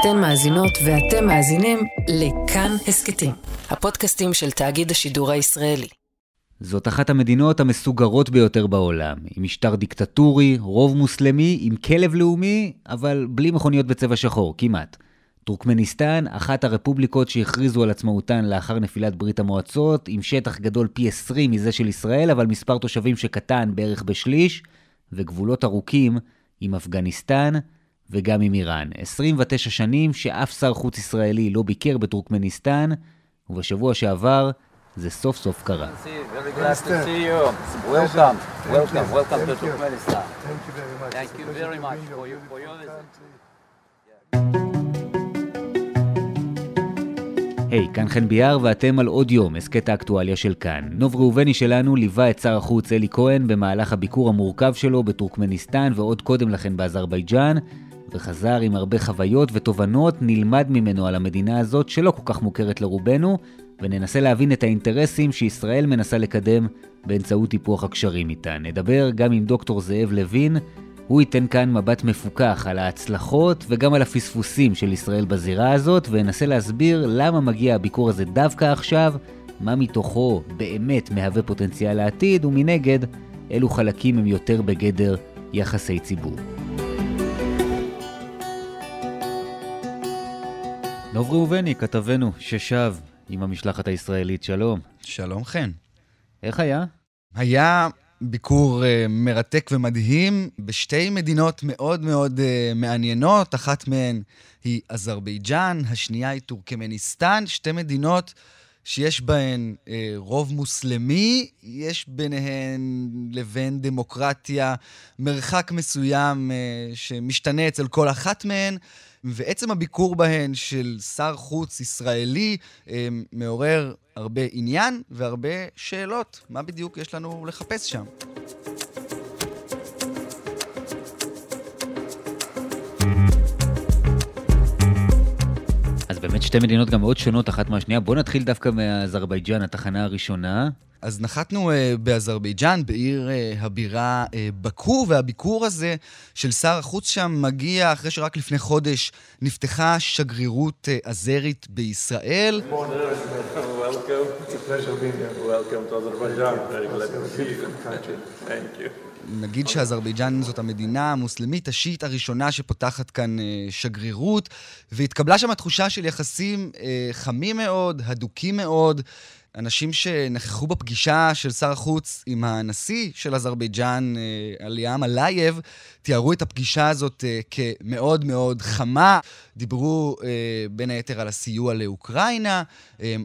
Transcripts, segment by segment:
אתן מאזינות ואתם מאזינים לכאן הסכתים, הפודקאסטים של תאגיד השידור הישראלי. זאת אחת המדינות המסוגרות ביותר בעולם, עם משטר דיקטטורי, רוב מוסלמי, עם כלב לאומי, אבל בלי מכוניות בצבע שחור, כמעט. טורקמניסטן, אחת הרפובליקות שהכריזו על עצמאותן לאחר נפילת ברית המועצות, עם שטח גדול פי 20 מזה של ישראל, אבל מספר תושבים שקטן בערך בשליש, וגבולות ארוכים עם אפגניסטן וגם עם איראן. 29 שנים שאף שר חוץ ישראלי לא ביקר בטורקמניסטן, ובשבוע שעבר זה סוף סוף קרה. היי, hey, כאן חן ביאר ואתם על עוד יום, הסכת האקטואליה של כאן. נוב ראובני שלנו ליווה את שר החוץ אלי כהן במהלך הביקור המורכב שלו בטורקמניסטן ועוד קודם לכן באזרבייג'אן, וחזר עם הרבה חוויות ותובנות, נלמד ממנו על המדינה הזאת שלא כל כך מוכרת לרובנו, וננסה להבין את האינטרסים שישראל מנסה לקדם באמצעות טיפוח הקשרים איתה. נדבר גם עם דוקטור זאב לוין, הוא ייתן כאן מבט מפוכח על ההצלחות וגם על הפספוסים של ישראל בזירה הזאת, וינסה להסביר למה מגיע הביקור הזה דווקא עכשיו, מה מתוכו באמת מהווה פוטנציאל לעתיד, ומנגד, אילו חלקים הם יותר בגדר יחסי ציבור. דוב ראובני, כתבנו, ששב עם המשלחת הישראלית, שלום. שלום חן. איך היה? היה ביקור uh, מרתק ומדהים בשתי מדינות מאוד מאוד uh, מעניינות. אחת מהן היא אזרבייג'אן, השנייה היא טורקמניסטן, שתי מדינות שיש בהן uh, רוב מוסלמי, יש ביניהן לבין דמוקרטיה מרחק מסוים uh, שמשתנה אצל כל אחת מהן. ועצם הביקור בהן של שר חוץ ישראלי אה, מעורר הרבה עניין והרבה שאלות. מה בדיוק יש לנו לחפש שם? אז באמת שתי מדינות גם מאוד שונות אחת מהשנייה. בואו נתחיל דווקא מאזרבייג'אן, התחנה הראשונה. אז נחתנו uh, באזרבייג'אן, בעיר uh, הבירה uh, בקו, והביקור הזה של שר החוץ שם מגיע אחרי שרק לפני חודש נפתחה שגרירות uh, אזרית בישראל. נגיד שאזרבייג'אן זאת המדינה המוסלמית השיעית הראשונה שפותחת כאן uh, שגרירות, והתקבלה שם התחושה של יחסים אה, חמים מאוד, הדוקים מאוד. אנשים שנכחו בפגישה של שר החוץ עם הנשיא של אזרבייג'אן, אילהם אלייב, תיארו את הפגישה הזאת אה, כמאוד מאוד חמה. דיברו אה, בין היתר על הסיוע לאוקראינה,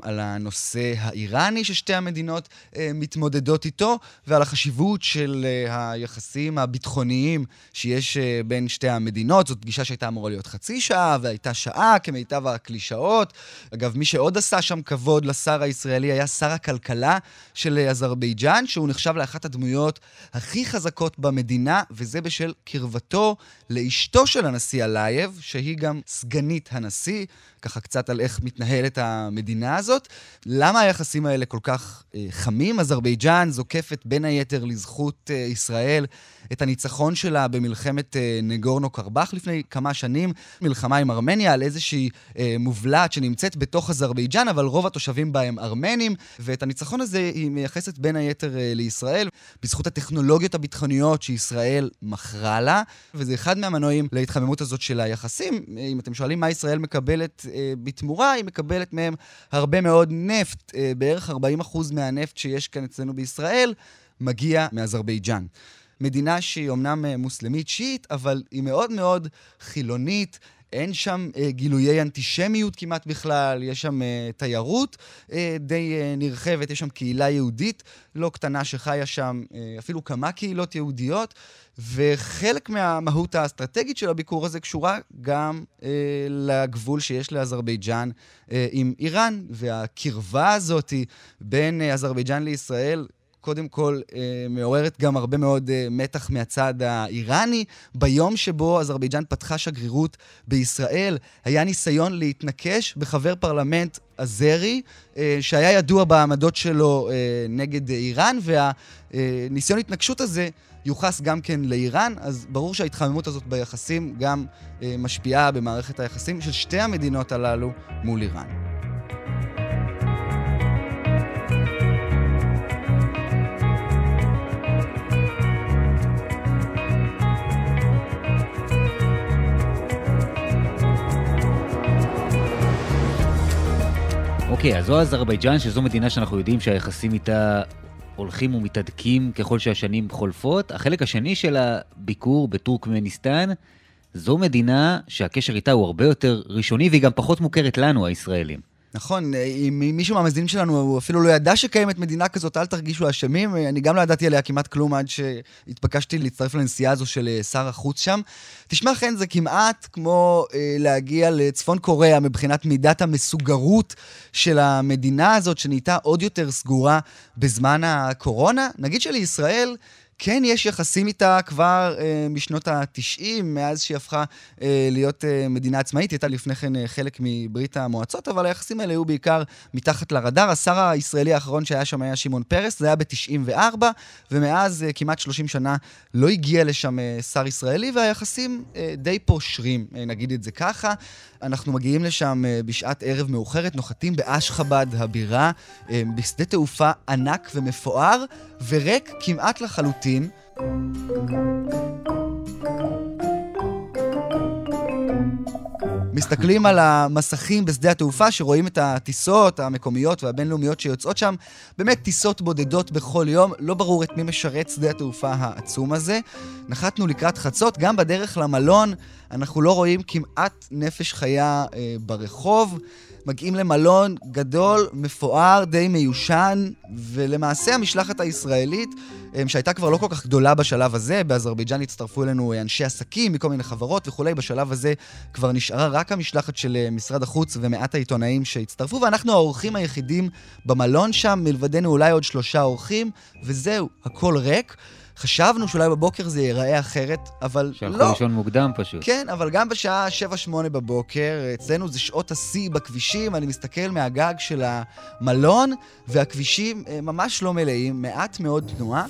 על הנושא האיראני ששתי המדינות מתמודדות איתו, ועל החשיבות של היחסים הביטחוניים שיש בין שתי המדינות. זאת פגישה שהייתה אמורה להיות חצי שעה, והייתה שעה כמיטב הקלישאות. אגב, מי שעוד עשה שם כבוד לשר הישראלי היה שר הכלכלה של אזרבייג'אן, שהוא נחשב לאחת הדמויות הכי חזקות במדינה, וזה בשל קרבתו לאשתו של הנשיא אלייב, שהיא גם סגנית הנשיא, ככה קצת על איך מתנהלת המדינה הזאת. למה היחסים האלה כל כך אה, חמים? אזרבייג'אן זוקפת בין היתר לזכות אה, ישראל את הניצחון שלה במלחמת אה, נגורנו קרבאח לפני כמה שנים, מלחמה עם ארמניה על איזושהי אה, מובלעת שנמצאת בתוך אזרבייג'אן, אבל רוב התושבים בה הם ארמנים, ואת הניצחון הזה היא מייחסת בין היתר אה, לישראל, בזכות הטכנולוגיות הביטחוניות שישראל מכרה לה, וזה אחד מהמנועים להתחממות הזאת של היחסים. אם אתם שואלים מה ישראל מקבלת בתמורה, היא מקבלת מהם הרבה מאוד נפט, אה, בערך 40% מהנפט שיש כאן אצלנו בישראל, מגיע מאזרבייג'אן. מדינה שהיא אומנם אה, מוסלמית שיעית, אבל היא מאוד מאוד חילונית. אין שם אה, גילויי אנטישמיות כמעט בכלל, יש שם אה, תיירות אה, די אה, נרחבת, יש שם קהילה יהודית לא קטנה שחיה שם, אה, אפילו כמה קהילות יהודיות, וחלק מהמהות האסטרטגית של הביקור הזה קשורה גם אה, לגבול שיש לאזרבייג'אן אה, עם איראן, והקרבה הזאת בין אה, אזרבייג'אן לישראל קודם כל אה, מעוררת גם הרבה מאוד אה, מתח מהצד האיראני. ביום שבו אזרבייג'אן פתחה שגרירות בישראל, היה ניסיון להתנקש בחבר פרלמנט אזרי, אה, שהיה ידוע בעמדות שלו אה, נגד איראן, והניסיון התנגשות הזה יוחס גם כן לאיראן, אז ברור שההתחממות הזאת ביחסים גם אה, משפיעה במערכת היחסים של שתי המדינות הללו מול איראן. אוקיי, אז זו אזרבייג'אן, שזו מדינה שאנחנו יודעים שהיחסים איתה הולכים ומתהדקים ככל שהשנים חולפות. החלק השני של הביקור בטורקמניסטן, זו מדינה שהקשר איתה הוא הרבה יותר ראשוני והיא גם פחות מוכרת לנו, הישראלים. נכון, אם מישהו מהמאזינים שלנו הוא אפילו לא ידע שקיימת מדינה כזאת, אל תרגישו אשמים. אני גם לא ידעתי עליה כמעט כלום עד שהתבקשתי להצטרף לנסיעה הזו של אה, שר החוץ שם. תשמע, חן, זה כמעט כמו אה, להגיע לצפון קוריאה מבחינת מידת המסוגרות של המדינה הזאת, שנהייתה עוד יותר סגורה בזמן הקורונה. נגיד שלישראל... כן יש יחסים איתה כבר אה, משנות ה-90, מאז שהיא הפכה אה, להיות אה, מדינה עצמאית. היא הייתה לפני כן אה, חלק מברית המועצות, אבל היחסים האלה היו בעיקר מתחת לרדאר. השר הישראלי האחרון שהיה שם היה שמעון פרס, זה היה ב-94, ומאז אה, כמעט 30 שנה לא הגיע לשם אה, שר ישראלי, והיחסים אה, די פושרים, אה, נגיד את זה ככה. אנחנו מגיעים לשם אה, בשעת ערב מאוחרת, נוחתים באשחבד הבירה, אה, בשדה תעופה ענק ומפואר, וריק כמעט לחלוטין. מסתכלים על המסכים בשדה התעופה, שרואים את הטיסות המקומיות והבינלאומיות שיוצאות שם. באמת טיסות בודדות בכל יום, לא ברור את מי משרת שדה התעופה העצום הזה. נחתנו לקראת חצות, גם בדרך למלון אנחנו לא רואים כמעט נפש חיה אה, ברחוב. מגיעים למלון גדול, מפואר, די מיושן, ולמעשה המשלחת הישראלית, אה, שהייתה כבר לא כל כך גדולה בשלב הזה, באזרבייג'אן הצטרפו אלינו אנשי עסקים מכל מיני חברות וכולי, בשלב הזה כבר נשארה רק המשלחת של אה, משרד החוץ ומעט העיתונאים שהצטרפו, ואנחנו האורחים היחידים במלון שם, מלבדנו אולי עוד שלושה אורחים, וזהו, הכל ריק. חשבנו שאולי בבוקר זה ייראה אחרת, אבל לא. שהלכו לישון מוקדם פשוט. כן, אבל גם בשעה 7-8 בבוקר, אצלנו זה שעות השיא בכבישים, אני מסתכל מהגג של המלון, והכבישים אה, ממש לא מלאים, מעט מאוד תנועה.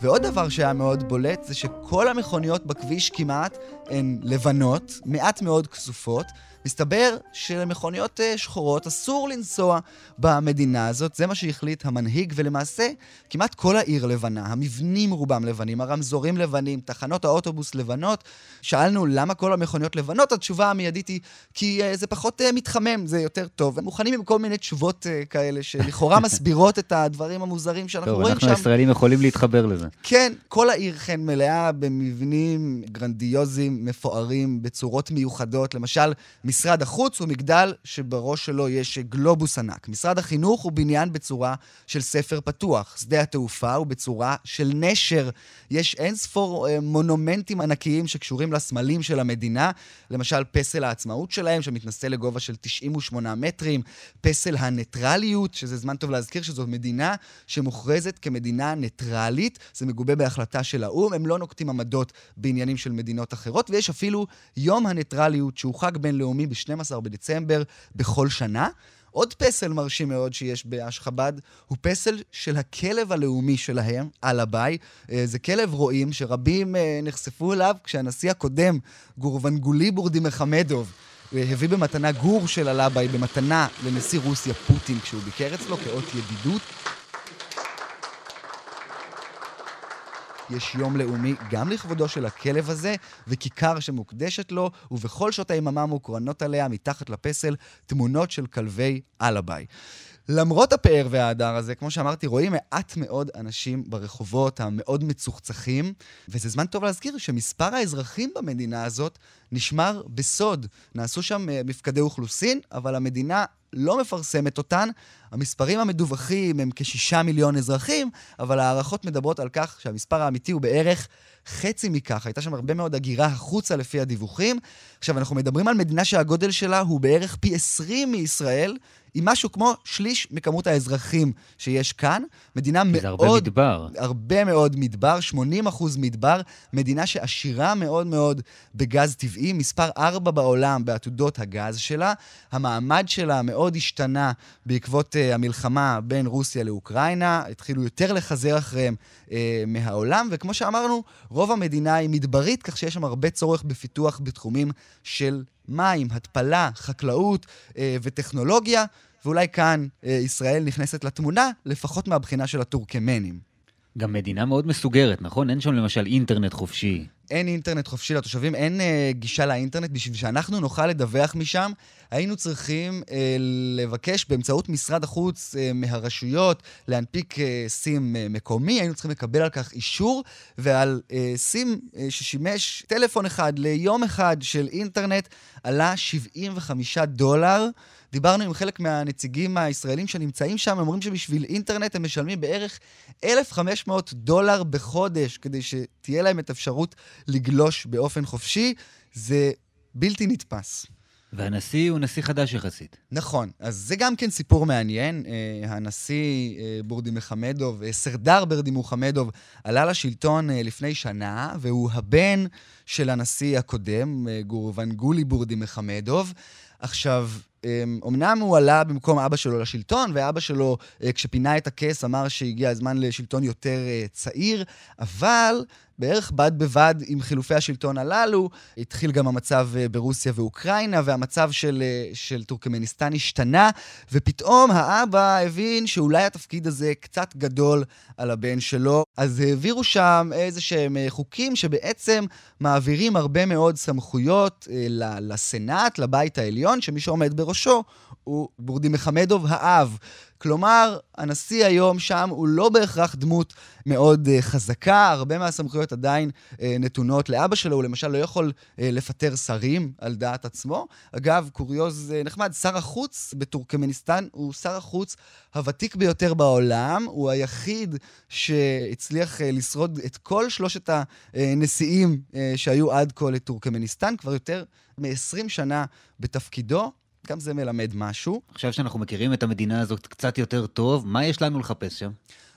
ועוד דבר שהיה מאוד בולט זה שכל המכוניות בכביש כמעט הן לבנות, מעט מאוד כסופות, מסתבר שלמכוניות אה, שחורות אסור לנסוע במדינה הזאת, זה מה שהחליט המנהיג, ולמעשה כמעט כל העיר לבנה, המבנים רובם לבנים, הרמזורים לבנים, תחנות האוטובוס לבנות. שאלנו למה כל המכוניות לבנות, התשובה המיידית היא כי uh, זה פחות uh, מתחמם, זה יותר טוב. הם מוכנים עם כל מיני תשובות uh, כאלה שלכאורה מסבירות את הדברים המוזרים שאנחנו טוב, רואים אנחנו שם. אנחנו הישראלים יכולים להתחבר לזה. כן, כל העיר כן מלאה במבנים גרנדיוזיים, מפוארים, בצורות מיוחדות. למשל, משרד החוץ הוא מגדל שבראש שלו יש גלובוס ענק. משרד החינוך הוא בניין בצורה של ספר פתוח. שדה התעופה הוא בצורה של נשר. יש אין ספור אה, מונומנטים ענקיים שקשורים לסמלים של המדינה. למשל, פסל העצמאות שלהם, שמתנשא לגובה של 98 מטרים. פסל הניטרליות, שזה זמן טוב להזכיר שזו מדינה שמוכרזת כמדינה ניטרלית. זה מגובה בהחלטה של האו"ם. הם לא נוקטים עמדות בעניינים של מדינות אחרות, ויש אפילו יום הניטרליות, שהוא חג בינלאומי ב-12 בדצמבר בכל שנה. עוד פסל מרשים מאוד שיש באשחבד הוא פסל של הכלב הלאומי שלהם, אלאביי. אה, זה כלב רועים שרבים אה, נחשפו אליו כשהנשיא הקודם, גורבנגולי בורדי מחמדוב, אה, הביא במתנה גור של אלאביי במתנה לנשיא רוסיה פוטין כשהוא ביקר אצלו כאות ידידות. יש יום לאומי גם לכבודו של הכלב הזה, וכיכר שמוקדשת לו, ובכל שעות היממה מוקרנות עליה, מתחת לפסל, תמונות של כלבי אלאביי. למרות הפאר וההדר הזה, כמו שאמרתי, רואים מעט מאוד אנשים ברחובות המאוד מצוחצחים, וזה זמן טוב להזכיר שמספר האזרחים במדינה הזאת נשמר בסוד. נעשו שם אה, מפקדי אוכלוסין, אבל המדינה לא מפרסמת אותן. המספרים המדווחים הם כשישה מיליון אזרחים, אבל ההערכות מדברות על כך שהמספר האמיתי הוא בערך חצי מכך. הייתה שם הרבה מאוד הגירה החוצה לפי הדיווחים. עכשיו, אנחנו מדברים על מדינה שהגודל שלה הוא בערך פי 20 מישראל, עם משהו כמו שליש מכמות האזרחים שיש כאן. מדינה מאוד... זה הרבה מדבר. הרבה מאוד מדבר, 80 אחוז מדבר. מדינה שעשירה מאוד מאוד בגז טבעי, מספר 4 בעולם בעתודות הגז שלה. המעמד שלה מאוד השתנה בעקבות uh, המלחמה בין רוסיה לאוקראינה. התחילו יותר לחזר אחריהם uh, מהעולם, וכמו שאמרנו, רוב המדינה היא מדברית, כך שיש שם הרבה צורך בפיתוח בתחומים של מים, התפלה, חקלאות אה, וטכנולוגיה, ואולי כאן אה, ישראל נכנסת לתמונה, לפחות מהבחינה של הטורקמנים. גם מדינה מאוד מסוגרת, נכון? אין שם למשל אינטרנט חופשי. אין אינטרנט חופשי לתושבים, אין אה, גישה לאינטרנט. בשביל שאנחנו נוכל לדווח משם, היינו צריכים אה, לבקש באמצעות משרד החוץ אה, מהרשויות להנפיק אה, סים אה, מקומי, היינו צריכים לקבל על כך אישור, ועל אה, סים אה, ששימש טלפון אחד ליום אחד של אינטרנט עלה 75 דולר. דיברנו עם חלק מהנציגים הישראלים שנמצאים שם, אומרים שבשביל אינטרנט הם משלמים בערך 1,500 דולר בחודש, כדי שתהיה להם את אפשרות לגלוש באופן חופשי. זה בלתי נתפס. והנשיא הוא נשיא חדש יחסית. נכון, אז זה גם כן סיפור מעניין. אה, הנשיא אה, בורדי מחמדוב, אה, סרדר ברדי מוחמדוב, עלה לשלטון לפני שנה, והוא הבן של הנשיא הקודם, גורבן גולי בורדי מחמדוב. עכשיו, אמנם הוא עלה במקום אבא שלו לשלטון, ואבא שלו, כשפינה את הכס, אמר שהגיע הזמן לשלטון יותר צעיר, אבל בערך בד בבד עם חילופי השלטון הללו, התחיל גם המצב אה, ברוסיה ואוקראינה, והמצב של, אה, של טורקמניסטן השתנה, ופתאום האבא הבין שאולי התפקיד הזה קצת גדול על הבן שלו, אז העבירו שם איזה שהם אה, חוקים שבעצם מעבירים הרבה מאוד סמכויות לסנאט, לבית העליון, שמי שעומד בראשו הוא בורדי מחמדוב האב. כלומר, הנשיא היום שם הוא לא בהכרח דמות מאוד uh, חזקה, הרבה מהסמכויות עדיין uh, נתונות לאבא שלו, הוא למשל לא יכול uh, לפטר שרים על דעת עצמו. אגב, קוריוז uh, נחמד, שר החוץ בטורקמניסטן הוא שר החוץ הוותיק ביותר בעולם, הוא היחיד שהצליח uh, לשרוד את כל שלושת הנשיאים uh, שהיו עד כה לטורקמניסטן, כבר יותר מ-20 שנה בתפקידו. גם זה מלמד משהו. עכשיו שאנחנו מכירים את המדינה הזאת קצת יותר טוב, מה יש לנו לחפש שם?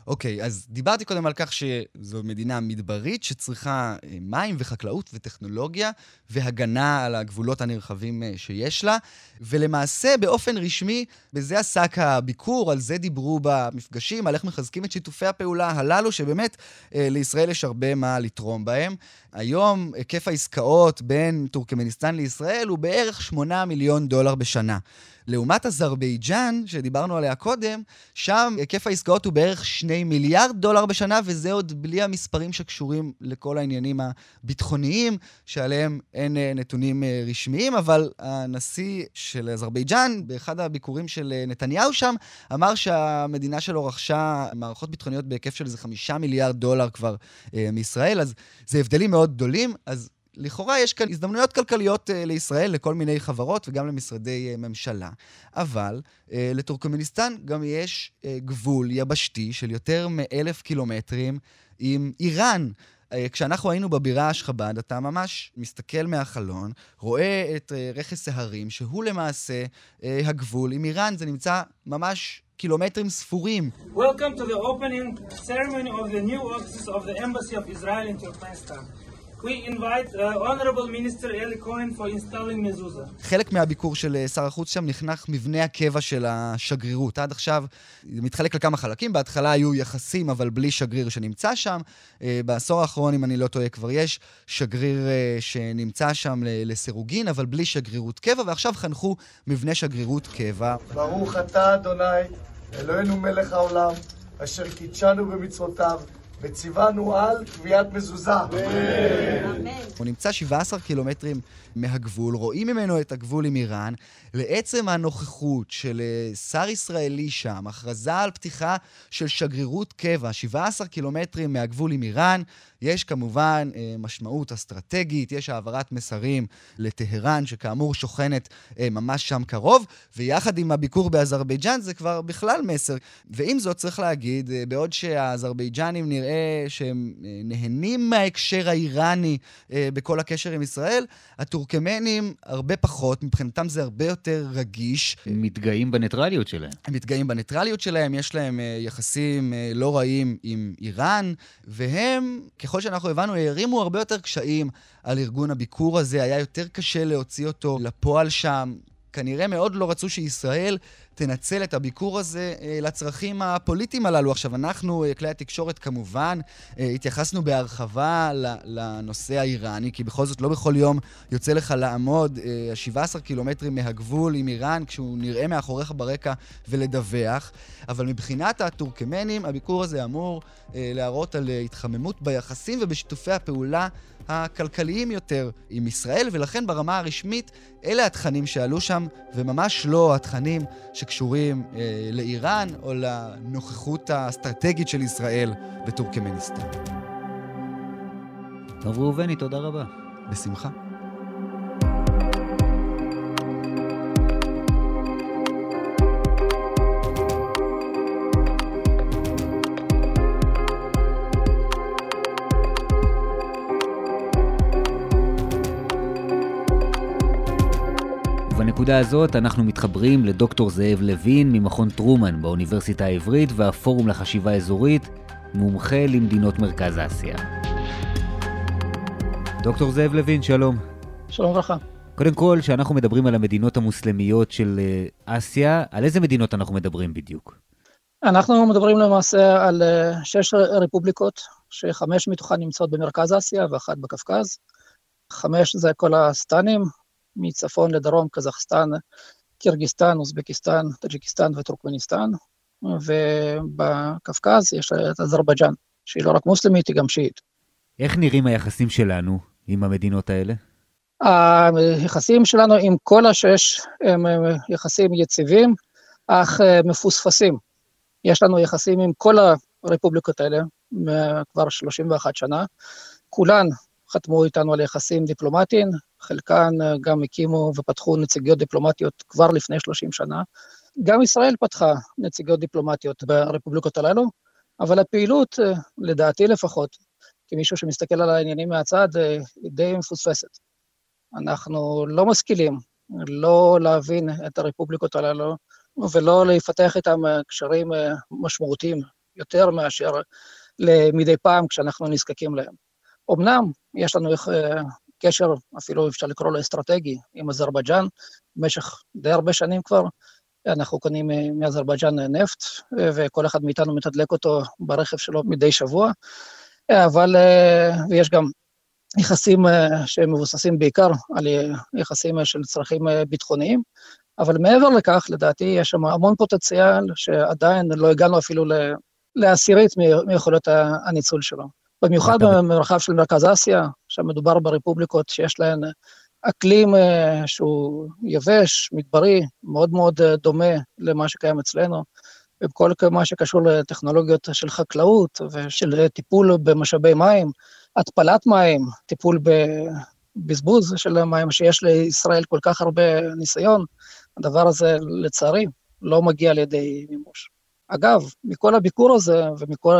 אוקיי, אז דיברתי קודם על כך שזו מדינה מדברית שצריכה אה, מים וחקלאות וטכנולוגיה והגנה על הגבולות הנרחבים אה, שיש לה, ולמעשה באופן רשמי, בזה עסק הביקור, על זה דיברו במפגשים, על איך מחזקים את שיתופי הפעולה הללו, שבאמת אה, לישראל יש הרבה מה לתרום בהם. היום היקף העסקאות בין טורקמניסטן לישראל הוא בערך 8 מיליון דולר בשנה. לעומת אזרבייג'אן, שדיברנו עליה קודם, שם היקף העסקאות הוא בערך 2 מיליארד דולר בשנה, וזה עוד בלי המספרים שקשורים לכל העניינים הביטחוניים, שעליהם אין אה, נתונים אה, רשמיים, אבל הנשיא של אזרבייג'אן, באחד הביקורים של אה, נתניהו שם, אמר שהמדינה שלו רכשה מערכות ביטחוניות בהיקף של איזה 5 מיליארד דולר כבר מישראל, אז זה הבדלים מאוד גדולים. אז לכאורה יש כאן הזדמנויות כלכליות uh, לישראל, לכל מיני חברות וגם למשרדי uh, ממשלה. אבל uh, לטורקמניסטן גם יש גבול יבשתי של יותר מאלף קילומטרים עם איראן. כשאנחנו היינו בבירה אשכבד, אתה ממש מסתכל מהחלון, רואה את רכס ההרים, שהוא למעשה הגבול עם איראן. זה נמצא ממש קילומטרים ספורים. Welcome to the opening ceremony of the new offices of the Embassy of Israel in Turkmenistan. We invite uh, Honorable Minister Eli Cohen for installing mezuzah. חלק מהביקור של uh, שר החוץ שם נחנך מבנה הקבע של השגרירות. עד עכשיו זה מתחלק לכמה חלקים. בהתחלה היו יחסים, אבל בלי שגריר שנמצא שם. Uh, בעשור האחרון, אם אני לא טועה, כבר יש שגריר uh, שנמצא שם לסירוגין, אבל בלי שגרירות קבע, ועכשיו חנכו מבנה שגרירות קבע. ברוך אתה, אדוני, אלוהינו מלך העולם, אשר קידשנו במצוותיו. וציוונו על קביעת מזוזה. הוא נמצא 17 קילומטרים מהגבול, רואים ממנו את הגבול עם איראן. לעצם הנוכחות של אה, שר ישראלי שם, הכרזה על פתיחה של שגרירות קבע, 17 קילומטרים מהגבול עם איראן, יש כמובן אה, משמעות אסטרטגית, יש העברת מסרים לטהרן, שכאמור שוכנת אה, ממש שם קרוב, ויחד עם הביקור באזרבייג'אן זה כבר בכלל מסר. ועם זאת צריך להגיד, בעוד שהאזרבייג'נים נראה שהם נהנים מההקשר האיראני בכל הקשר עם ישראל, הטורקמנים הרבה פחות, מבחינתם זה הרבה יותר רגיש. הם מתגאים בניטרליות שלהם. הם מתגאים בניטרליות שלהם, יש להם uh, יחסים uh, לא רעים עם איראן, והם, ככל שאנחנו הבנו, הערימו הרבה יותר קשיים על ארגון הביקור הזה, היה יותר קשה להוציא אותו לפועל שם. כנראה מאוד לא רצו שישראל תנצל את הביקור הזה אה, לצרכים הפוליטיים הללו. עכשיו, אנחנו, אה, כלי התקשורת כמובן, אה, התייחסנו בהרחבה לנושא האיראני, כי בכל זאת לא בכל יום יוצא לך לעמוד 17 קילומטרים מהגבול עם איראן, כשהוא נראה מאחוריך ברקע ולדווח. אבל מבחינת הטורקמנים, הביקור הזה אמור להראות על התחממות ביחסים ובשיתופי הפעולה הכלכליים יותר עם ישראל, ולכן ברמה הרשמית אלה התכנים שעלו שם, וממש לא התכנים שקשורים אה, לאיראן או לנוכחות האסטרטגית של ישראל בטורקמניסטן. טוב ראובני, תודה רבה. בשמחה. בנקודה הזאת אנחנו מתחברים לדוקטור זאב לוין ממכון טרומן באוניברסיטה העברית והפורום לחשיבה אזורית, מומחה למדינות מרכז אסיה. דוקטור זאב לוין, שלום. שלום וברכה. קודם כל, כשאנחנו מדברים על המדינות המוסלמיות של אה, אסיה, על איזה מדינות אנחנו מדברים בדיוק? אנחנו מדברים למעשה על אה, שש רפובליקות, שחמש מתוכן נמצאות במרכז אסיה ואחת בקווקז. חמש זה כל הסטנים, מצפון לדרום, קזחסטן, קירגיסטן, אוזבקיסטן, טאג'יקיסטן וטורקמניסטן, ובקווקז יש את אזרבייג'אן, שהיא לא רק מוסלמית, היא גם שיעית. איך נראים היחסים שלנו עם המדינות האלה? היחסים שלנו עם כל השש הם יחסים יציבים, אך אה, מפוספסים. יש לנו יחסים עם כל הרפובליקות האלה כבר 31 שנה. כולן חתמו איתנו על יחסים דיפלומטיים, חלקן אה, גם הקימו ופתחו נציגיות דיפלומטיות כבר לפני 30 שנה. גם ישראל פתחה נציגיות דיפלומטיות ברפובליקות הללו, אבל הפעילות, אה, לדעתי לפחות, כמישהו שמסתכל על העניינים מהצד, אה, היא די מפוספסת. אנחנו לא משכילים לא להבין את הרפובליקות הללו ולא לפתח איתם קשרים משמעותיים יותר מאשר מדי פעם כשאנחנו נזקקים להם. אמנם יש לנו קשר, אפילו אפשר לקרוא לו אסטרטגי, עם אזרבייג'אן, במשך די הרבה שנים כבר. אנחנו קונים מאזרבייג'אן נפט, וכל אחד מאיתנו מתדלק אותו ברכב שלו מדי שבוע, אבל יש גם יחסים שמבוססים בעיקר על יחסים של צרכים ביטחוניים, אבל מעבר לכך, לדעתי, יש שם המון פוטנציאל שעדיין לא הגענו אפילו לעשירית מיכולות הניצול שלו. במיוחד במרחב של מרכז אסיה, שם מדובר ברפובליקות שיש להן אקלים אה, שהוא יבש, מדברי, מאוד מאוד אה, דומה למה שקיים אצלנו, וכל מה שקשור לטכנולוגיות של חקלאות ושל טיפול במשאבי מים, התפלת מים, טיפול בבזבוז של מים, שיש לישראל כל כך הרבה ניסיון, הדבר הזה, לצערי, לא מגיע לידי מימוש. אגב, מכל הביקור הזה ומכל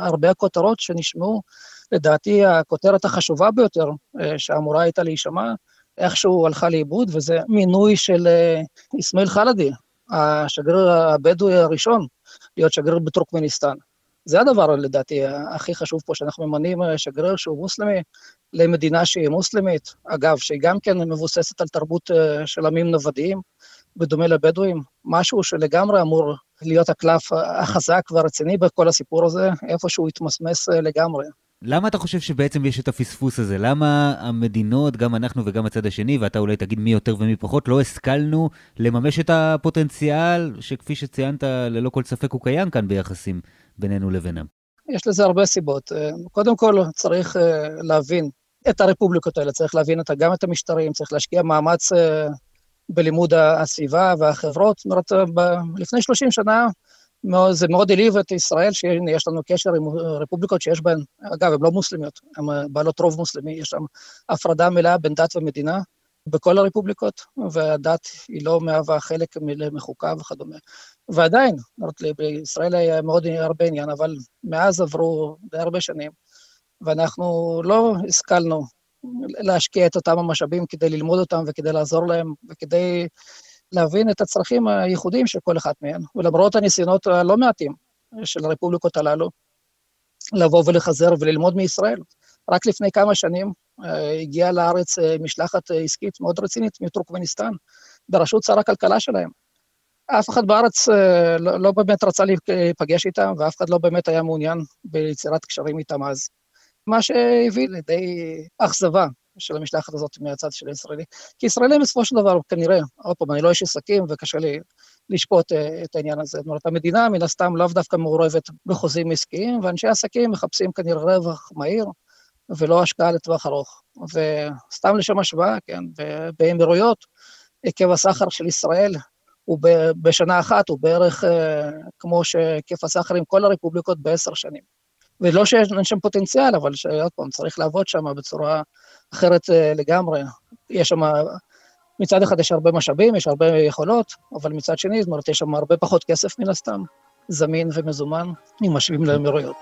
הרבה הכותרות שנשמעו, לדעתי הכותרת החשובה ביותר אה, שאמורה הייתה להישמע, איכשהו הלכה לאיבוד, וזה מינוי של אסמאעיל אה, חלדי, השגריר הבדואי הראשון, להיות שגריר בטורקמניסטן. זה הדבר, לדעתי, הכי חשוב פה, שאנחנו ממנים אה, שגריר שהוא מוסלמי למדינה שהיא מוסלמית, אגב, שהיא גם כן מבוססת על תרבות של עמים נוודיים, בדומה לבדואים, משהו שלגמרי אמור להיות הקלף החזק והרציני בכל הסיפור הזה, איפה שהוא התמסמס אה, לגמרי. למה אתה חושב שבעצם יש את הפספוס הזה? למה המדינות, גם אנחנו וגם הצד השני, ואתה אולי תגיד מי יותר ומי פחות, לא השכלנו לממש את הפוטנציאל שכפי שציינת, ללא כל ספק הוא קיים כאן ביחסים בינינו לבינם? יש לזה הרבה סיבות. קודם כל, צריך להבין את הרפובליקות האלה, צריך להבין גם את המשטרים, צריך להשקיע מאמץ בלימוד הסביבה והחברות. זאת אומרת, לפני 30 שנה זה מאוד העליב את ישראל, שיש לנו קשר עם רפובליקות שיש בהן, אגב, הן לא מוסלמיות, הן בעלות רוב מוסלמי, יש שם הפרדה מלאה בין דת ומדינה בכל הרפובליקות, והדת היא לא מהווה חלק מחוקה וכדומה. ועדיין, בישראל היה מאוד הרבה עניין, אבל מאז עברו די הרבה שנים, ואנחנו לא השכלנו להשקיע את אותם המשאבים כדי ללמוד אותם וכדי לעזור להם וכדי להבין את הצרכים הייחודיים של כל אחת מהן. ולמרות הניסיונות הלא מעטים של הרפובליקות הללו, לבוא ולחזר וללמוד מישראל. רק לפני כמה שנים אה, הגיעה לארץ אה, משלחת עסקית מאוד רצינית מטורקמניסטן, בראשות שר הכלכלה שלהם. אף אחד בארץ אה, לא, לא באמת רצה להיפגש איתם, ואף אחד לא באמת היה מעוניין ביצירת קשרים איתם אז. מה שהביא לידי אכזבה של המשלחת הזאת מהצד של הישראלי. כי ישראלים בסופו של דבר, כנראה, עוד פעם, אני לא איש עסקים וקשה לי לשפוט uh, את העניין הזה. זאת אומרת, המדינה מן הסתם לאו דווקא מעורבת בחוזים עסקיים, ואנשי עסקים מחפשים כנראה רווח מהיר, ולא השקעה לטווח ארוך. וסתם לשם השוואה, כן, באמירויות, היקף הסחר של ישראל הוא בשנה אחת, הוא בערך uh, כמו שהיקף הסחר עם כל הרפובליקות בעשר שנים. ולא שאין שם פוטנציאל, אבל שעוד פעם, צריך לעבוד שם בצורה אחרת אה, לגמרי. יש שם, מצד אחד יש הרבה משאבים, יש הרבה יכולות, אבל מצד שני, זאת אומרת, יש שם הרבה פחות כסף מן הסתם, זמין ומזומן, אם משווים לאמירויות.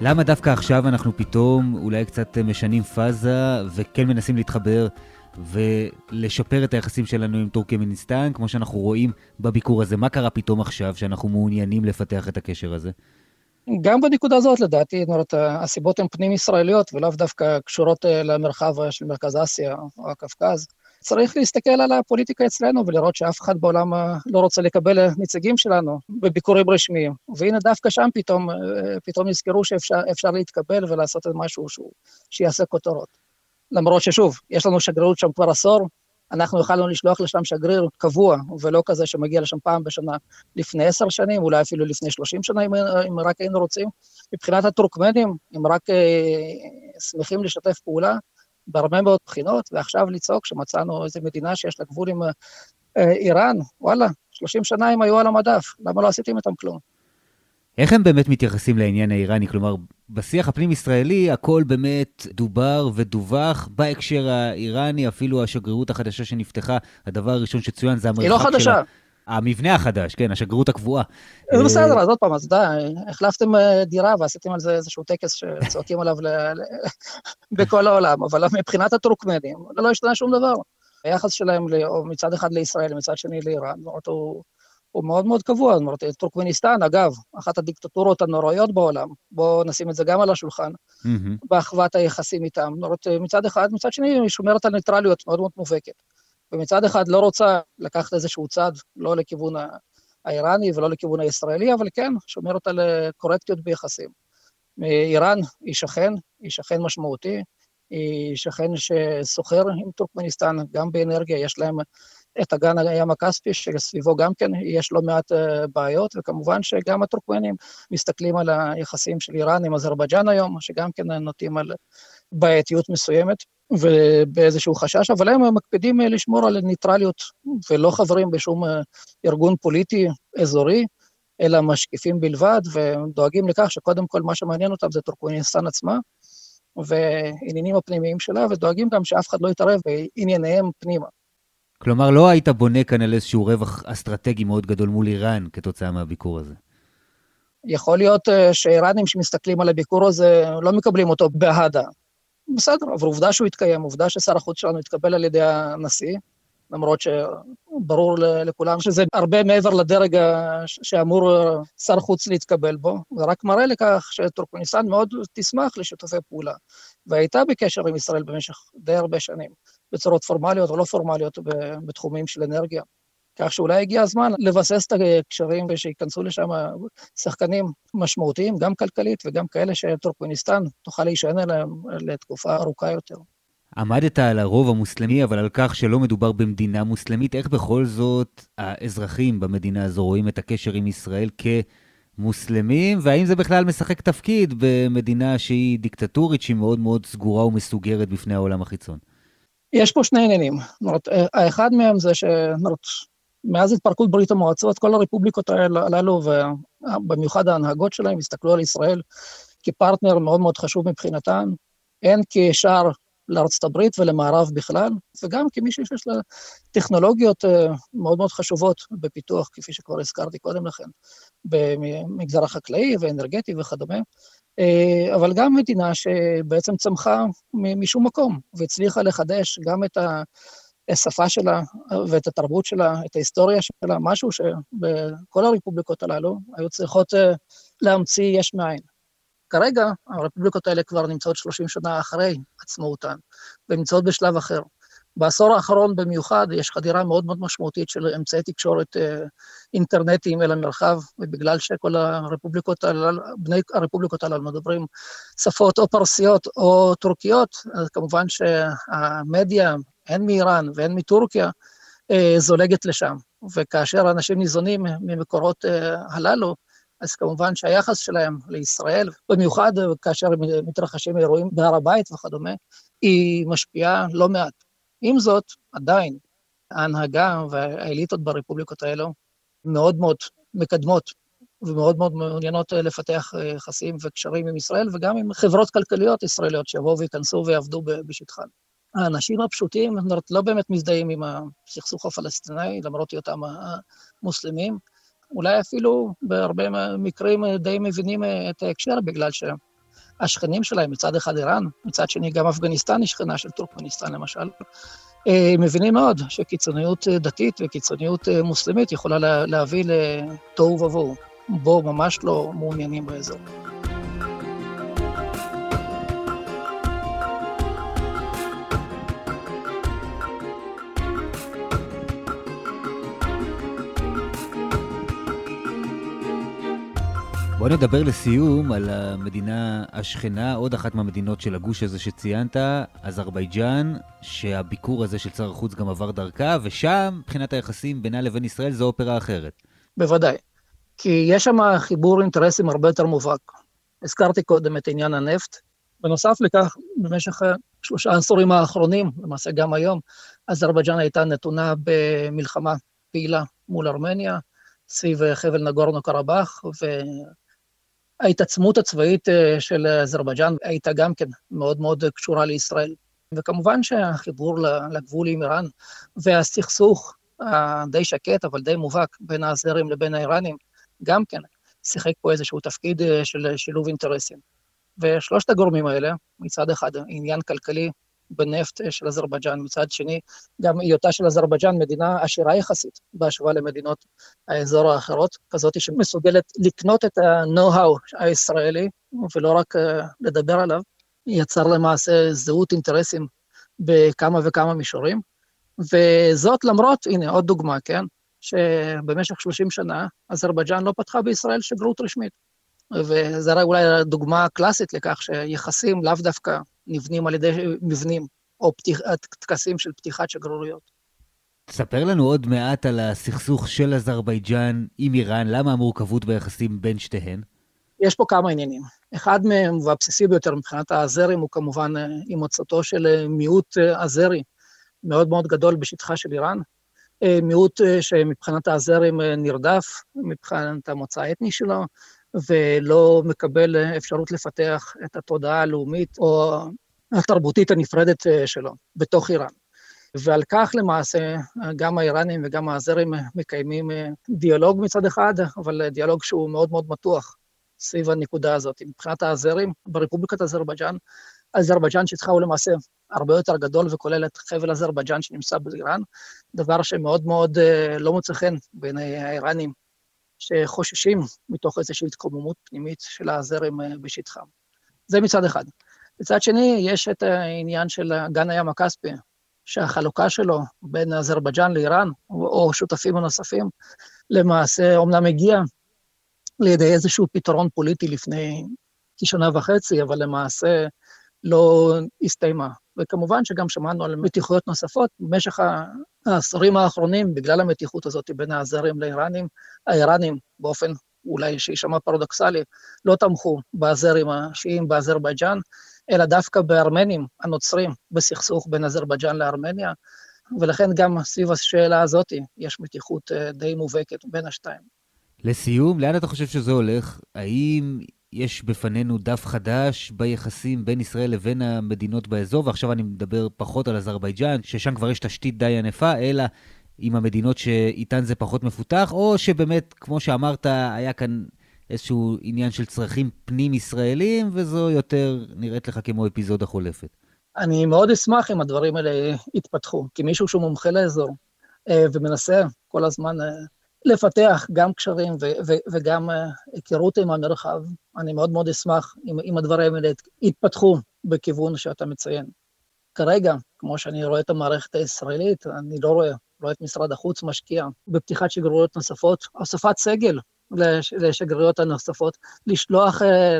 למה דווקא עכשיו אנחנו פתאום אולי קצת משנים פאזה וכן מנסים להתחבר ולשפר את היחסים שלנו עם טורקמניסטן, כמו שאנחנו רואים בביקור הזה? מה קרה פתאום עכשיו שאנחנו מעוניינים לפתח את הקשר הזה? גם בנקודה הזאת, לדעתי, זאת אומרת, הסיבות הן פנים-ישראליות ולאו דווקא קשורות אה, למרחב של מרכז אסיה או הקווקז. צריך להסתכל על הפוליטיקה אצלנו ולראות שאף אחד בעולם אה, לא רוצה לקבל נציגים שלנו בביקורים רשמיים. והנה דווקא שם פתאום, אה, פתאום נזכרו שאפשר להתקבל ולעשות משהו שהוא, שיעשה כותרות. למרות ששוב, יש לנו שגרירות שם כבר עשור, אנחנו יכולנו לשלוח לשם שגריר קבוע, ולא כזה שמגיע לשם פעם בשנה לפני עשר שנים, אולי אפילו לפני שלושים שנה, אם, אם רק היינו רוצים. מבחינת הטורקמנים, הם רק אה, שמחים לשתף פעולה, בהרבה מאוד בחינות, ועכשיו לצעוק שמצאנו איזו מדינה שיש לה גבול עם אה, איראן, וואלה, 30 שנה הם היו על המדף, למה לא עשיתם איתם כלום? איך הם באמת מתייחסים לעניין האיראני? כלומר, בשיח הפנים-ישראלי הכל באמת דובר ודווח בהקשר האיראני, אפילו השגרירות החדשה שנפתחה, הדבר הראשון שצוין זה המרחק שלה. היא לא חדשה. המבנה החדש, כן, השגרירות הקבועה. זה בסדר, אז עוד פעם, אז די, החלפתם אה, דירה ועשיתם על זה איזשהו טקס שצועקים עליו בכל העולם, אבל מבחינת הטורקמנים, לא השתנה שום דבר. היחס שלהם מצד אחד לישראל, מצד שני לאיראן, הוא, הוא מאוד מאוד קבוע. זאת אומרת, טורקמניסטן, אגב, אחת הדיקטטורות הנוראיות בעולם, בואו נשים את זה גם על השולחן, במהות היחסים איתם. זאת אומרת, מצד אחד, מצד שני, היא שומרת על ניטרליות מאוד מאוד מובהקת. ומצד אחד לא רוצה לקחת איזשהו צד, לא לכיוון האיראני ולא לכיוון הישראלי, אבל כן, שומרת על קורקטיות ביחסים. איראן היא שכן, היא שכן משמעותי, היא שכן שסוחר עם טורקמניסטן, גם באנרגיה, יש להם את אגן הים הכספי, שסביבו גם כן יש לא מעט אה, בעיות, וכמובן שגם הטורקמנים מסתכלים על היחסים של איראן עם אזרבייג'אן היום, שגם כן נוטים על בעייתיות מסוימת. ובאיזשהו חשש, אבל הם מקפידים אה, לשמור על ניטרליות ולא חברים בשום אה, ארגון פוליטי אזורי, אלא משקיפים בלבד, ודואגים לכך שקודם כל מה שמעניין אותם זה טורקמניסטן עצמה, ועניינים הפנימיים שלה, ודואגים גם שאף אחד לא יתערב בענייניהם פנימה. כלומר, לא היית בונה כאן על איזשהו רווח אסטרטגי מאוד גדול מול איראן כתוצאה מהביקור הזה. יכול להיות אה, שאיראנים שמסתכלים על הביקור הזה לא מקבלים אותו באהדה. בסדר, אבל עובדה שהוא התקיים, עובדה ששר החוץ שלנו התקבל על ידי הנשיא, למרות שברור לכולם שזה הרבה מעבר לדרג שאמור שר חוץ להתקבל בו, זה רק מראה לכך שטורקמניסטן מאוד תשמח לשיתופי פעולה, והייתה בקשר עם ישראל במשך די הרבה שנים, בצורות פורמליות או לא פורמליות בתחומים של אנרגיה. כך שאולי הגיע הזמן לבסס את הקשרים ושייכנסו לשם שחקנים משמעותיים, גם כלכלית וגם כאלה שטורקמניסטן תוכל להישען עליהם לתקופה ארוכה יותר. עמדת על הרוב המוסלמי, אבל על כך שלא מדובר במדינה מוסלמית, איך בכל זאת האזרחים במדינה הזו רואים את הקשר עם ישראל כמוסלמים, והאם זה בכלל משחק תפקיד במדינה שהיא דיקטטורית, שהיא מאוד מאוד סגורה ומסוגרת בפני העולם החיצון? יש פה שני עניינים. זאת האחד מהם זה שמאז התפרקות ברית המועצות, כל הרפובליקות הללו, ובמיוחד ההנהגות שלהם, הסתכלו על ישראל כפרטנר מאוד מאוד חשוב מבחינתן, הן כשער לארצות הברית ולמערב בכלל, וגם כמישהו שיש לה טכנולוגיות אה, מאוד מאוד חשובות בפיתוח, כפי שכבר הזכרתי קודם לכן, במגזר החקלאי ואנרגטי וכדומה, אה, אבל גם מדינה שבעצם צמחה משום מקום, והצליחה לחדש גם את השפה שלה ואת התרבות שלה, את ההיסטוריה שלה, משהו שבכל הרפובליקות הללו היו צריכות אה, להמציא יש מאין. כרגע הרפובליקות האלה כבר נמצאות 30 שנה אחרי עצמאותן, והן נמצאות בשלב אחר. בעשור האחרון במיוחד יש חדירה מאוד מאוד משמעותית של אמצעי תקשורת אה, אינטרנטיים אל המרחב, ובגלל שכל הרפובליקות הללו, בני הרפובליקות הללו מדברים שפות או פרסיות או טורקיות, אז כמובן שהמדיה, הן מאיראן והן מטורקיה, אה, זולגת לשם. וכאשר אנשים ניזונים ממקורות אה, הללו, אז כמובן שהיחס שלהם לישראל, במיוחד כאשר מתרחשים אירועים בהר הבית וכדומה, היא משפיעה לא מעט. עם זאת, עדיין, ההנהגה והאליטות ברפובליקות האלו מאוד מאוד מקדמות ומאוד מאוד מעוניינות לפתח יחסים וקשרים עם ישראל, וגם עם חברות כלכליות ישראליות שיבואו וייכנסו ויעבדו בשטחן. האנשים הפשוטים לא באמת מזדהים עם הסכסוך הפלסטיני, למרות היותם המוסלמים, אולי אפילו בהרבה מקרים די מבינים את ההקשר, בגלל שהשכנים שלהם, מצד אחד איראן, מצד שני גם אפגניסטן היא שכנה של טורקמניסטן למשל, אה, מבינים מאוד שקיצוניות דתית וקיצוניות מוסלמית יכולה להביא לתוהו ובוהו, בו ממש לא מעוניינים באזור. בוא נדבר לסיום על המדינה השכנה, עוד אחת מהמדינות של הגוש הזה שציינת, אזרבייג'אן, שהביקור הזה של שר החוץ גם עבר דרכה, ושם, מבחינת היחסים בינה לבין ישראל, זו אופרה אחרת. בוודאי, כי יש שם חיבור אינטרסים הרבה יותר מובהק. הזכרתי קודם את עניין הנפט. בנוסף לכך, במשך שלושה עשורים האחרונים, למעשה גם היום, אזרבייג'אן הייתה נתונה במלחמה פעילה מול ארמניה, סביב חבל נגורנו קרבאח, ההתעצמות הצבאית אה, של אזרבייג'אן הייתה גם כן מאוד מאוד קשורה לישראל. וכמובן שהחיבור לגבול עם איראן והסכסוך הדי שקט, אבל די מובהק, בין האזרים לבין האיראנים, גם כן שיחק פה איזשהו תפקיד אה, של שילוב אינטרסים. ושלושת הגורמים האלה, מצד אחד עניין כלכלי בנפט של אזרבייג'אן, מצד שני, גם היותה של אזרבייג'אן מדינה עשירה יחסית בהשוואה למדינות האזור האחרות, כזאת שמסוגלת לקנות את ה-know-how הישראלי, ולא רק uh, לדבר עליו, יצר למעשה זהות אינטרסים בכמה וכמה מישורים, וזאת למרות, הנה עוד דוגמה, כן, שבמשך 30 שנה אזרבייג'אן לא פתחה בישראל שגרירות רשמית. וזו אולי הדוגמה הקלאסית לכך שיחסים לאו דווקא נבנים על ידי מבנים, או פתיח, טקסים של פתיחת שגרירויות. תספר לנו עוד מעט על הסכסוך של אזרבייג'אן עם איראן, למה המורכבות ביחסים בין שתיהן? יש פה כמה עניינים. אחד מהם, והבסיסי ביותר מבחינת האזרים, הוא כמובן הימצאותו של מיעוט אזרי מאוד מאוד גדול בשטחה של איראן. מיעוט שמבחינת האזרים נרדף, מבחינת המוצא האתני שלו, ולא מקבל אפשרות לפתח את התודעה הלאומית או התרבותית הנפרדת אה, שלו בתוך איראן. ועל כך למעשה גם האיראנים וגם האזרים מקיימים אה, דיאלוג מצד אחד, אבל דיאלוג שהוא מאוד מאוד מתוח סביב הנקודה הזאת. מבחינת האזרים, ברפובליקת אזרבייג'אן, אזרבייג'אן שטחה הוא למעשה הרבה יותר גדול וכולל את חבל אזרבייג'אן שנמצא באיראן, דבר שמאוד מאוד אה, לא מוצא חן בעיני האיראנים שחוששים מתוך איזושהי התקוממות פנימית של הזרם אה, בשטחם. זה מצד אחד. מצד שני, יש את העניין של אגן הים הכספי, שהחלוקה שלו בין אזרבייג'אן לאיראן, או שותפים נוספים, למעשה אומנם הגיע לידי איזשהו פתרון פוליטי לפני כשנה וחצי, אבל למעשה לא הסתיימה. וכמובן שגם שמענו על מתיחויות נוספות במשך העשורים האחרונים, בגלל המתיחות הזאת בין האזרים לאיראנים, האיראנים באופן אולי שיישמע פרדוקסלי, לא תמכו באזרים השיעים באזרבייג'אן, אלא דווקא בארמנים הנוצרים בסכסוך בין אזרבייג'אן לארמניה, ולכן גם סביב השאלה הזאת יש מתיחות אה, די מובהקת בין השתיים. לסיום, לאן אתה חושב שזה הולך? האם יש בפנינו דף חדש ביחסים בין ישראל לבין המדינות באזור, ועכשיו אני מדבר פחות על אזרבייג'אן, ששם כבר יש תשתית די ענפה, אלא עם המדינות שאיתן זה פחות מפותח, או שבאמת, כמו שאמרת, היה כאן איזשהו עניין של צרכים פנים-ישראלים, וזו יותר נראית לך כמו אפיזודה חולפת. אני מאוד אשמח אם הדברים האלה יתפתחו, כי מישהו שהוא מומחה לאזור אה, ומנסה כל הזמן אה, לפתח גם קשרים ו- ו- וגם אה, היכרות עם המרחב, אני מאוד מאוד אשמח אם, אם הדברים האלה יתפתחו בכיוון שאתה מציין. כרגע, כמו שאני רואה את המערכת הישראלית, אני לא רואה, רואה את משרד החוץ משקיע בפתיחת שגרירויות נוספות, הוספת סגל לשגרירויות הנוספות, לשלוח אה,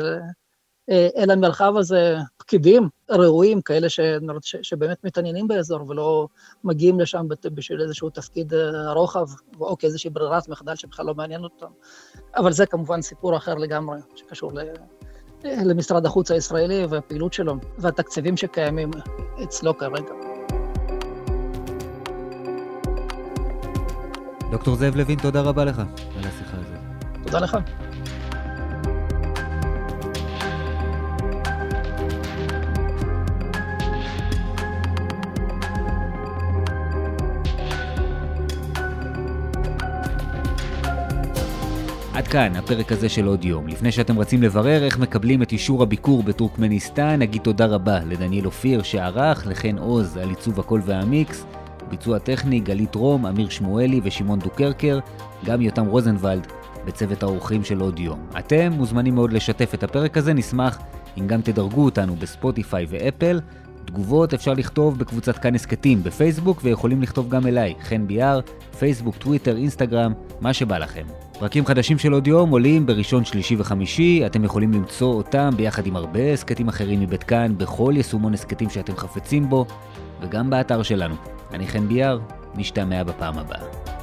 אל המרחב הזה פקידים ראויים, כאלה ש, ש, שבאמת מתעניינים באזור ולא מגיעים לשם בשביל איזשהו תפקיד אה, רוחב, או כאיזושהי ברירת מחדל שבכלל לא מעניין אותם. אבל זה כמובן סיפור אחר לגמרי, שקשור ל... למשרד החוץ הישראלי והפעילות שלו, והתקציבים שקיימים אצלו כרגע. דוקטור זאב לוין, תודה רבה לך על השיחה הזאת. תודה לך. עד כאן הפרק הזה של עוד יום. לפני שאתם רצים לברר איך מקבלים את אישור הביקור בטורקמניסטן, נגיד תודה רבה לדניאל אופיר שערך, לחן עוז על עיצוב הקול והמיקס, ביצוע טכני גלית רום, אמיר שמואלי ושמעון דוקרקר, גם יותם רוזנבלד בצוות האורחים של עוד יום. אתם מוזמנים מאוד לשתף את הפרק הזה, נשמח אם גם תדרגו אותנו בספוטיפיי ואפל. תגובות אפשר לכתוב בקבוצת כאן הסכתים בפייסבוק, ויכולים לכתוב גם אליי, חן ביאר, פייסבוק, טוויטר, אינסטגרם, מה שבא לכם. פרקים חדשים של עוד יום עולים בראשון, שלישי וחמישי, אתם יכולים למצוא אותם ביחד עם הרבה הסכתים אחרים מבית כאן, בכל יישומון הסכתים שאתם חפצים בו, וגם באתר שלנו. אני חן ביאר, נשתמע בפעם הבאה.